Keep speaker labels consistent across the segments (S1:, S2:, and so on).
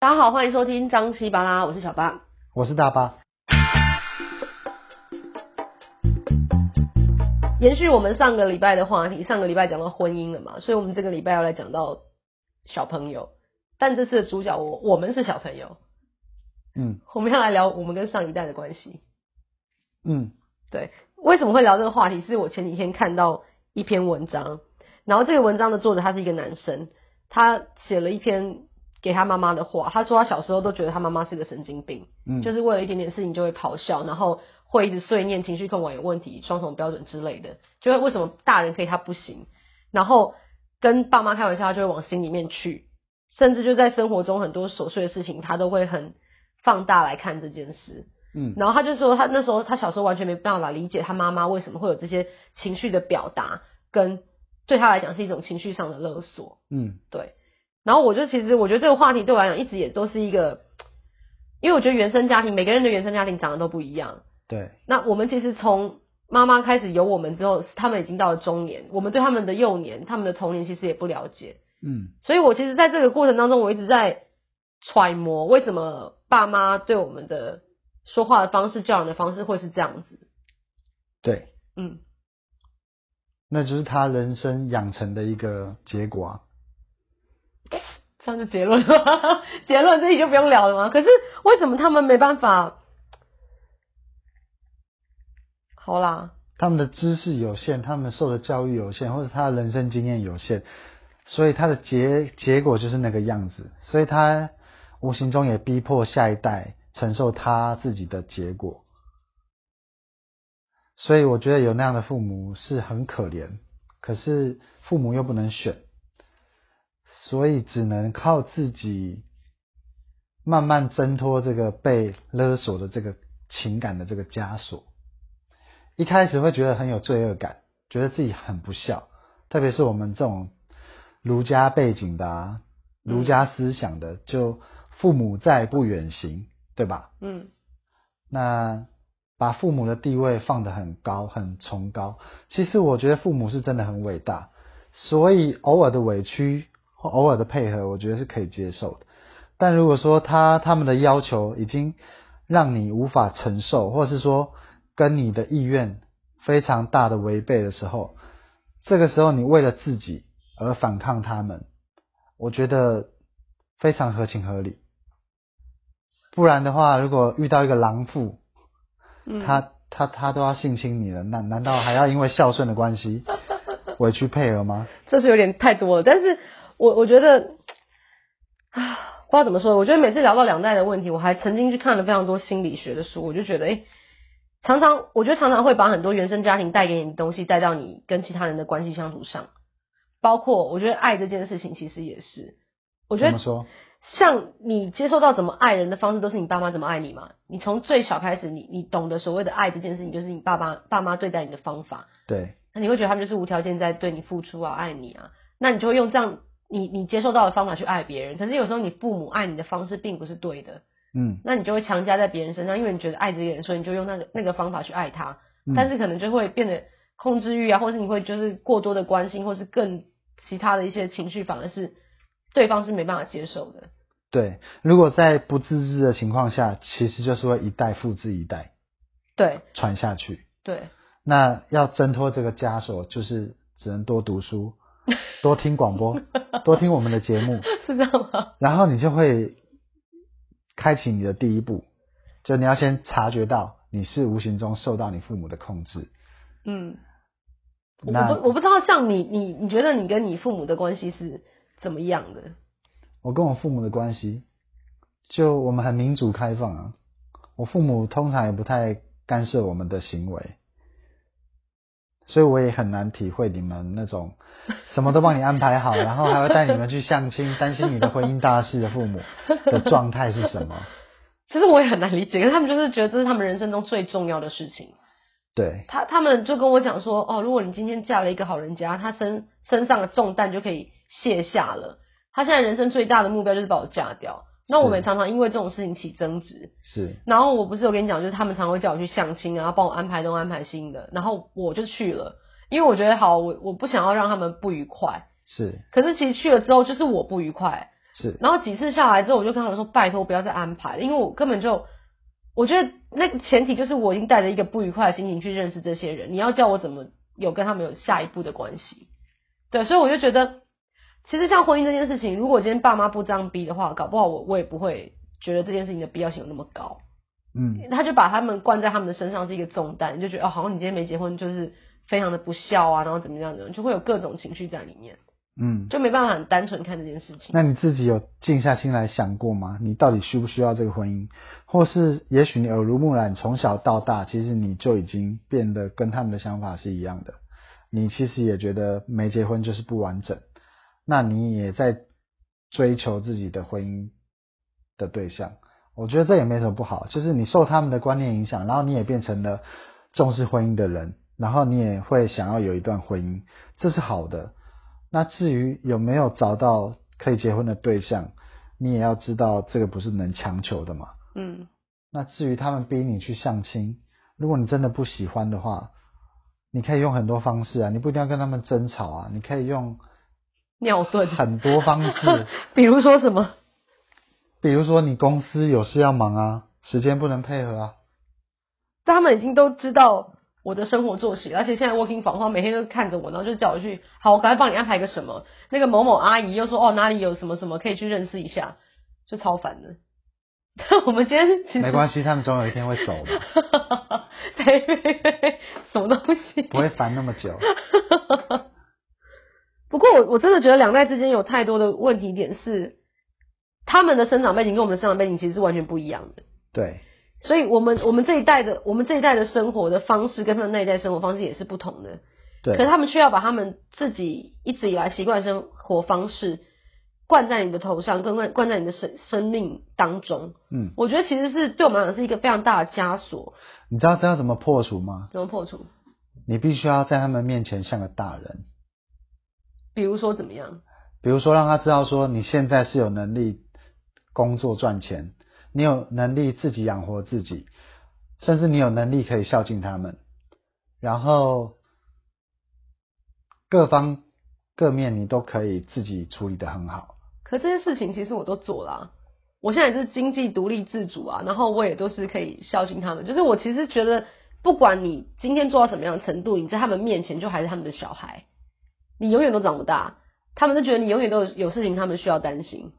S1: 大家好，欢迎收听张西巴拉，我是小巴，
S2: 我是大巴。
S1: 延续我们上个礼拜的话题，上个礼拜讲到婚姻了嘛，所以我们这个礼拜要来讲到小朋友，但这次的主角我我们是小朋友，
S2: 嗯，
S1: 我们要来聊我们跟上一代的关系，
S2: 嗯，
S1: 对，为什么会聊这个话题？是我前几天看到一篇文章，然后这个文章的作者他是一个男生，他写了一篇。给他妈妈的话，他说他小时候都觉得他妈妈是个神经病，嗯，就是为了一点点事情就会咆哮，然后会一直碎念，情绪控管有问题，双重标准之类的，就是为什么大人可以他不行，然后跟爸妈开玩笑，他就会往心里面去，甚至就在生活中很多琐碎的事情，他都会很放大来看这件事，
S2: 嗯，
S1: 然后他就说他那时候他小时候完全没办法理解他妈妈为什么会有这些情绪的表达，跟对他来讲是一种情绪上的勒索，
S2: 嗯，对。
S1: 然后我就其实我觉得这个话题对我来讲一直也都是一个，因为我觉得原生家庭每个人的原生家庭长得都不一样。
S2: 对。那
S1: 我们其实从妈妈开始有我们之后，他们已经到了中年，我们对他们的幼年、他们的童年其实也不了解。
S2: 嗯。
S1: 所以我其实在这个过程当中，我一直在揣摩为什么爸妈对我们的说话的方式、教养的方式会是这样子。
S2: 对。
S1: 嗯。
S2: 那就是他人生养成的一个结果啊。
S1: 这样就结论了？结论这里就不用聊了吗？可是为什么他们没办法？好啦，
S2: 他们的知识有限，他们受的教育有限，或者他的人生经验有限，所以他的结结果就是那个样子，所以他无形中也逼迫下一代承受他自己的结果。所以我觉得有那样的父母是很可怜，可是父母又不能选。所以只能靠自己慢慢挣脱这个被勒索的这个情感的这个枷锁。一开始会觉得很有罪恶感，觉得自己很不孝，特别是我们这种儒家背景的啊，儒家思想的，就父母在不远行，对吧？
S1: 嗯。
S2: 那把父母的地位放得很高，很崇高。其实我觉得父母是真的很伟大，所以偶尔的委屈。或偶尔的配合，我觉得是可以接受的。但如果说他他们的要求已经让你无法承受，或是说跟你的意愿非常大的违背的时候，这个时候你为了自己而反抗他们，我觉得非常合情合理。不然的话，如果遇到一个狼父，
S1: 嗯、
S2: 他他他都要性侵你了，那难道还要因为孝顺的关系委屈配合吗？
S1: 这是有点太多了，但是。我我觉得啊，不知道怎么说。我觉得每次聊到两代的问题，我还曾经去看了非常多心理学的书，我就觉得，诶，常常我觉得常常会把很多原生家庭带给你的东西带到你跟其他人的关系相处上，包括我觉得爱这件事情其实也是。我觉得像你接受到怎么爱人的方式，都是你爸妈怎么爱你嘛。你从最小开始，你你懂得所谓的爱这件事情，就是你爸爸爸妈对待你的方法。
S2: 对。
S1: 那你会觉得他们就是无条件在对你付出啊，爱你啊，那你就会用这样。你你接受到的方法去爱别人，可是有时候你父母爱你的方式并不是对的，
S2: 嗯，
S1: 那你就会强加在别人身上，因为你觉得爱这个人，所以你就用那个那个方法去爱他，
S2: 嗯，
S1: 但是可能就会变得控制欲啊，或是你会就是过多的关心，或是更其他的一些情绪，反而是对方是没办法接受的。
S2: 对，如果在不自知的情况下，其实就是会一代复制一代，
S1: 对，
S2: 传下去。
S1: 对，
S2: 那要挣脱这个枷锁，就是只能多读书。多听广播，多听我们的节目，
S1: 是这样吗？然
S2: 后你就会开启你的第一步，就你要先察觉到你是无形中受到你父母的控制。
S1: 嗯，我不我不知道，像你你你觉得你跟你父母的关系是怎么样的？
S2: 我跟我父母的关系，就我们很民主开放啊，我父母通常也不太干涉我们的行为。所以我也很难体会你们那种 什么都帮你安排好，然后还会带你们去相亲，担心你的婚姻大事的父母的状态是什么？
S1: 其实我也很难理解，可是他们就是觉得这是他们人生中最重要的事情。
S2: 对，
S1: 他他们就跟我讲说，哦，如果你今天嫁了一个好人家，他身身上的重担就可以卸下了。他现在人生最大的目标就是把我嫁掉。那我们也常常因为这种事情起争执，
S2: 是。
S1: 然后我不是有跟你讲，就是他们常常会叫我去相亲啊，然后帮我安排东安排西的，然后我就去了，因为我觉得好，我我不想要让他们不愉快。
S2: 是。
S1: 可是其实去了之后，就是我不愉快，
S2: 是。
S1: 然后几次下来之后，我就跟他们说，拜托不要再安排了，因为我根本就，我觉得那个前提就是我已经带着一个不愉快的心情去认识这些人，你要叫我怎么有跟他们有下一步的关系？对，所以我就觉得，其实像婚姻这件事情，如果今天爸妈不这样逼的话，搞不好我我也不会觉得这件事情的必要性有那么高。
S2: 嗯，
S1: 他就把他们灌在他们的身上是一个重担，你就觉得哦，好像你今天没结婚就是非常的不孝啊，然后怎么样怎么样，就会有各种情绪在里面。
S2: 嗯，
S1: 就没办法很单纯看这件事情。
S2: 那你自己有静下心来想过吗？你到底需不需要这个婚姻？或是也许你耳濡目染，从小到大，其实你就已经变得跟他们的想法是一样的。你其实也觉得没结婚就是不完整，那你也在追求自己的婚姻的对象。我觉得这也没什么不好，就是你受他们的观念影响，然后你也变成了重视婚姻的人，然后你也会想要有一段婚姻，这是好的。那至于有没有找到可以结婚的对象，你也要知道这个不是能强求的嘛。
S1: 嗯。
S2: 那至于他们逼你去相亲，如果你真的不喜欢的话，你可以用很多方式啊，你不一定要跟他们争吵啊，你可以用
S1: 尿遁
S2: 很多方式，
S1: 比如说什么？
S2: 比如说你公司有事要忙啊，时间不能配合啊。
S1: 但他们已经都知道我的生活作息，而且现在 working from home 每天都看着我，然后就叫我去，好，我赶快帮你安排个什么。那个某某阿姨又说，哦，哪里有什么什么可以去认识一下，就超烦的。我们今天其实
S2: 没关系，他们总有一天会走的。
S1: 对，什么东西？
S2: 不会烦那么久。
S1: 不过我我真的觉得两代之间有太多的问题点是。他们的生长背景跟我们的生长背景其实是完全不一样的。
S2: 对，
S1: 所以我们我们这一代的我们这一代的生活的方式跟他们那一代生活方式也是不同的。
S2: 对。
S1: 可是他们却要把他们自己一直以来习惯的生活方式灌在你的头上，跟灌灌在你的生生命当中。嗯。我觉得其实是对我们来讲是一个非常大的枷锁。
S2: 你知道这要怎么破除吗？
S1: 怎么破除？
S2: 你必须要在他们面前像个大人。
S1: 比如说怎么样？
S2: 比如说让他知道说你现在是有能力。工作赚钱，你有能力自己养活自己，甚至你有能力可以孝敬他们，然后各方各面你都可以自己处理的很好。
S1: 可这些事情其实我都做了啊，我现在也是经济独立自主啊，然后我也都是可以孝敬他们。就是我其实觉得，不管你今天做到什么样的程度，你在他们面前就还是他们的小孩，你永远都长不大，他们就觉得你永远都有有事情他们需要担心。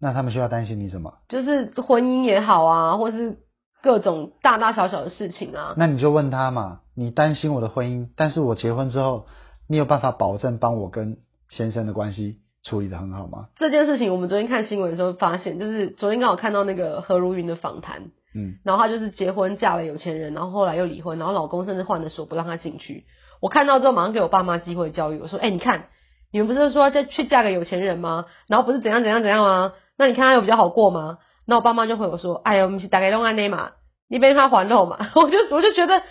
S2: 那他们需要担心你什么？
S1: 就是婚姻也好啊，或是各种大大小小的事情啊。
S2: 那你就问他嘛，你担心我的婚姻，但是我结婚之后，你有办法保证帮我跟先生的关系处理的很好吗？
S1: 这件事情我们昨天看新闻的时候发现，就是昨天刚好看到那个何如云的访谈，嗯，然后她就是结婚嫁了有钱人，然后后来又离婚，然后老公甚至换了锁不让她进去。我看到之后马上给我爸妈机会教育我说，哎、欸，你看你们不是说要去嫁个有钱人吗？然后不是怎样怎样怎样吗？那你看他有比较好过吗？那我爸妈就会有说：“哎呀，我们是大概用安内嘛，你别他还肉嘛。”我就我就觉得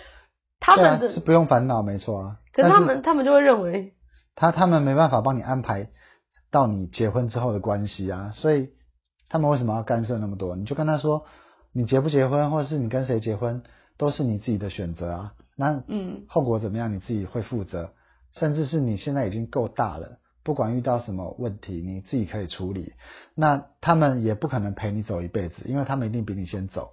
S1: 他们的、
S2: 啊、是不用烦恼，没错啊。
S1: 可是他们他们就会认为
S2: 他他们没办法帮你安排到你结婚之后的关系啊，所以他们为什么要干涉那么多？你就跟他说，你结不结婚，或者是你跟谁结婚，都是你自己的选择啊。那嗯，后果怎么样，你自己会负责，甚至是你现在已经够大了。不管遇到什么问题，你自己可以处理。那他们也不可能陪你走一辈子，因为他们一定比你先走。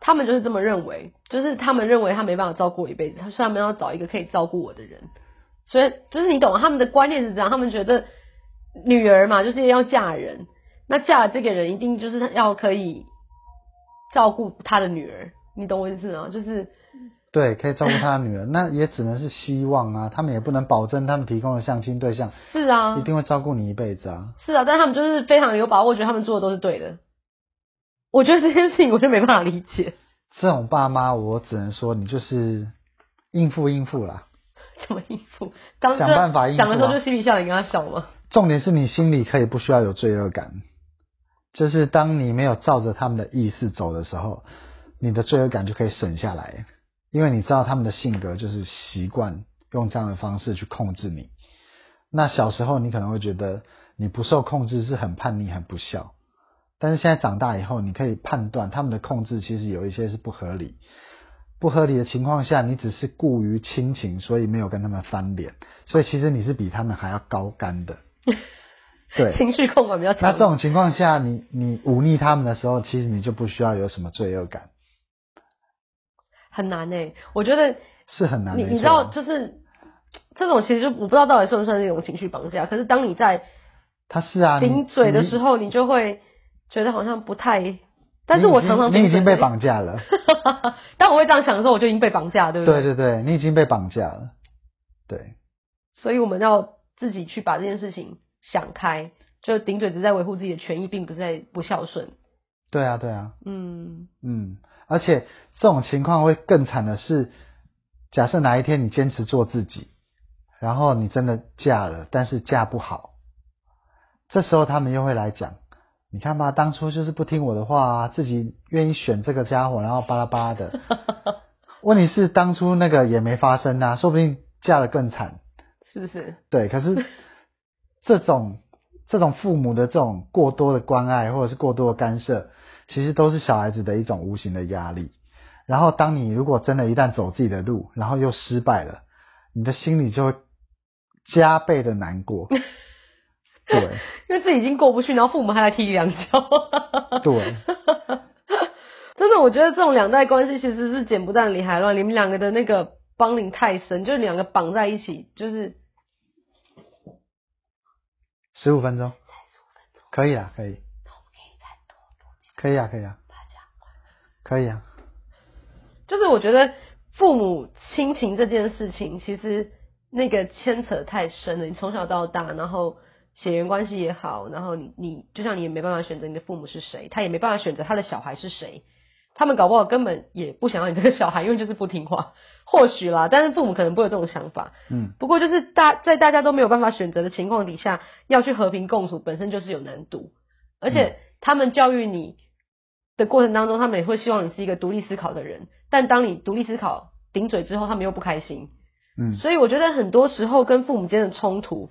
S1: 他们就是这么认为，就是他们认为他没办法照顾我一辈子，所以他们要找一个可以照顾我的人。所以就是你懂，他们的观念是这样，他们觉得女儿嘛，就是要嫁人，那嫁了这个人一定就是要可以照顾他的女儿。你懂我意思吗？就是。
S2: 对，可以照顾他的女儿，那也只能是希望啊。他们也不能保证他们提供的相亲对象
S1: 是啊，
S2: 一定会照顾你一辈子啊。
S1: 是啊，但他们就是非常有把握，觉得他们做的都是对的。我觉得这件事情我就没办法理解。
S2: 这种爸妈，我只能说你就是应付应付啦。
S1: 怎么应付？当
S2: 想办法应付啊。
S1: 讲的时候就嬉皮笑脸跟他笑吗？
S2: 重点是你心里可以不需要有罪恶感，就是当你没有照着他们的意思走的时候，你的罪恶感就可以省下来。因为你知道他们的性格就是习惯用这样的方式去控制你。那小时候你可能会觉得你不受控制是很叛逆、很不孝，但是现在长大以后，你可以判断他们的控制其实有一些是不合理。不合理的情况下，你只是顾于亲情，所以没有跟他们翻脸，所以其实你是比他们还要高干的。对，
S1: 情绪控管比较强。
S2: 那这种情况下，你你忤逆他们的时候，其实你就不需要有什么罪恶感。
S1: 很难诶，我觉得
S2: 是很难。
S1: 你你知道，就是这种其实就我不知道到底算不算是一种情绪绑架。可是当你在
S2: 他是啊
S1: 顶嘴的时候，你就会觉得好像不太。但是我常常
S2: 你已经被绑架了。
S1: 当我会这样想的时候，我就已经被绑架，对不对？
S2: 对对对，你已经被绑架了。对。
S1: 所以我们要自己去把这件事情想开，就顶嘴只是在维护自己的权益，并不是在不孝顺。
S2: 对啊，对啊。
S1: 嗯
S2: 嗯。而且这种情况会更惨的是，假设哪一天你坚持做自己，然后你真的嫁了，但是嫁不好，这时候他们又会来讲，你看吧，当初就是不听我的话啊，自己愿意选这个家伙，然后巴拉巴拉的。问题是当初那个也没发生啊，说不定嫁的更惨，
S1: 是不是？
S2: 对，可是这种这种父母的这种过多的关爱或者是过多的干涉。其实都是小孩子的一种无形的压力，然后当你如果真的一旦走自己的路，然后又失败了，你的心里就会加倍的难过。对，
S1: 因为自己已经过不去，然后父母还来踢两脚。
S2: 对，
S1: 真的，我觉得这种两代关系其实是剪不断理还乱，你们两个的那个帮领太深，就是两个绑在一起，就是
S2: 十五分钟，可以啊，可以。可以啊，可以啊，可以啊。
S1: 就是我觉得父母亲情这件事情，其实那个牵扯太深了。你从小到大，然后血缘关系也好，然后你你就像你也没办法选择你的父母是谁，他也没办法选择他的小孩是谁。他们搞不好根本也不想要你这个小孩，因为就是不听话。或许啦，但是父母可能不会有这种想法。
S2: 嗯。
S1: 不过就是大在大家都没有办法选择的情况底下，要去和平共处，本身就是有难度。而且他们教育你。的过程当中，他们也会希望你是一个独立思考的人，但当你独立思考顶嘴之后，他们又不开心。
S2: 嗯，
S1: 所以我觉得很多时候跟父母间的冲突，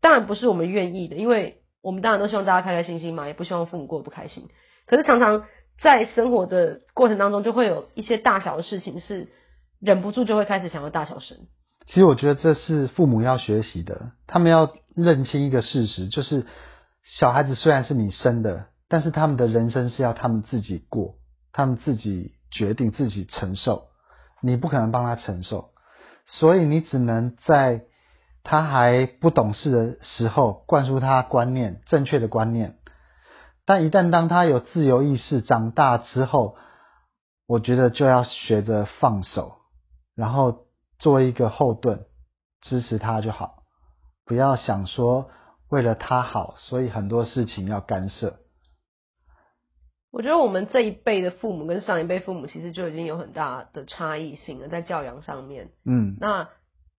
S1: 当然不是我们愿意的，因为我们当然都希望大家开开心心嘛，也不希望父母过得不开心。可是常常在生活的过程当中，就会有一些大小的事情是忍不住就会开始想要大小声。
S2: 其实我觉得这是父母要学习的，他们要认清一个事实，就是小孩子虽然是你生的。但是他们的人生是要他们自己过，他们自己决定，自己承受，你不可能帮他承受，所以你只能在他还不懂事的时候灌输他观念，正确的观念。但一旦当他有自由意识，长大之后，我觉得就要学着放手，然后做一个后盾，支持他就好，不要想说为了他好，所以很多事情要干涉。
S1: 我觉得我们这一辈的父母跟上一辈父母其实就已经有很大的差异性了，在教养上面。
S2: 嗯，
S1: 那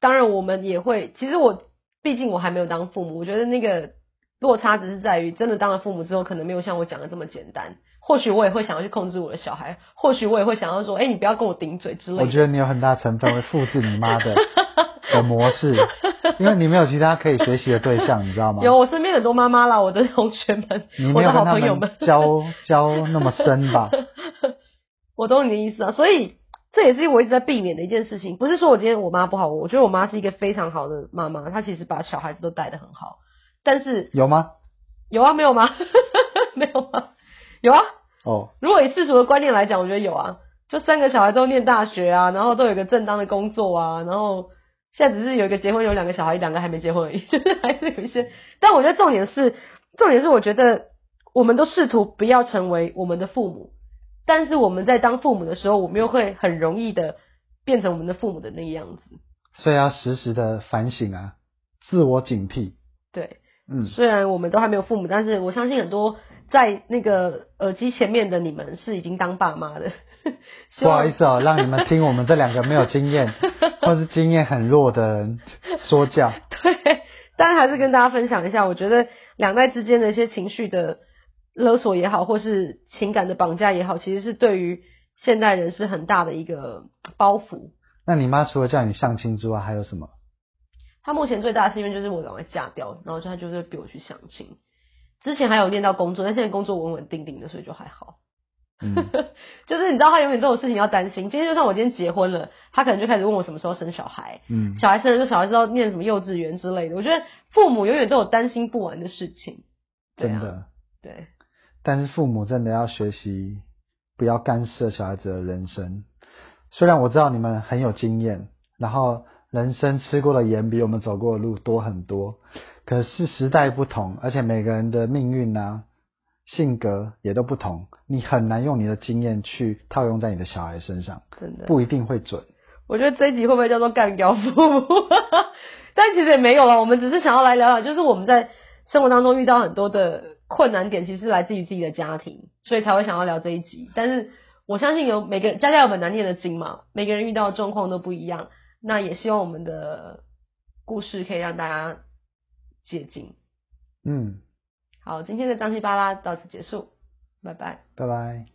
S1: 当然我们也会，其实我毕竟我还没有当父母，我觉得那个落差只是在于，真的当了父母之后，可能没有像我讲的这么简单。或许我也会想要去控制我的小孩，或许我也会想要说，哎、欸，你不要跟我顶嘴之类的。
S2: 我觉得你有很大成分会复制你妈的 的模式，因为你没有其他可以学习的对象，你知道吗？
S1: 有，我身边很多妈妈啦，我的同学们，我的好朋友们，
S2: 交交那么深吧？
S1: 我懂你的意思啊，所以这也是我一直在避免的一件事情。不是说我今天我妈不好，我觉得我妈是一个非常好的妈妈，她其实把小孩子都带得很好。但是
S2: 有吗？
S1: 有啊，没有吗？没有吗？有啊，
S2: 哦，
S1: 如果以世俗的观念来讲，我觉得有啊，就三个小孩都念大学啊，然后都有一个正当的工作啊，然后现在只是有一个结婚，有两个小孩，两个还没结婚而已，就是还是有一些。但我觉得重点是，重点是我觉得我们都试图不要成为我们的父母，但是我们在当父母的时候，我们又会很容易的变成我们的父母的那个样子。
S2: 所以要时时的反省啊，自我警惕。
S1: 对，
S2: 嗯，
S1: 虽然我们都还没有父母，但是我相信很多。在那个耳机前面的你们是已经当爸妈的，
S2: 不好意思哦，让你们听我们这两个没有经验 或是经验很弱的人说教。
S1: 对，但还是跟大家分享一下，我觉得两代之间的一些情绪的勒索也好，或是情感的绑架也好，其实是对于现代人是很大的一个包袱。
S2: 那你妈除了叫你相亲之外，还有什么？
S1: 她目前最大的心愿就是我赶快嫁掉，然后她就是逼我去相亲。之前还有念到工作，但现在工作稳稳定定的，所以就还好。
S2: 嗯，
S1: 就是你知道他永远都有事情要担心。今天就算我今天结婚了，他可能就开始问我什么时候生小孩。
S2: 嗯，
S1: 小孩生了就小孩知道念什么幼稚园之类的。我觉得父母永远都有担心不完的事情。对啊，
S2: 真的。
S1: 对。
S2: 但是父母真的要学习不要干涉小孩子的人生。虽然我知道你们很有经验，然后人生吃过的盐比我们走过的路多很多，可是时代不同，而且每个人的命运啊。性格也都不同，你很难用你的经验去套用在你的小孩身上，
S1: 真的
S2: 不一定会准。
S1: 我觉得这一集会不会叫做干掉父母？但其实也没有了，我们只是想要来聊聊，就是我们在生活当中遇到很多的困难点，其实是来自于自己的家庭，所以才会想要聊这一集。但是我相信有每个人家家有本难念的经嘛，每个人遇到的状况都不一样。那也希望我们的故事可以让大家接近。
S2: 嗯。
S1: 好，今天的张西巴拉到此结束，拜拜，
S2: 拜拜。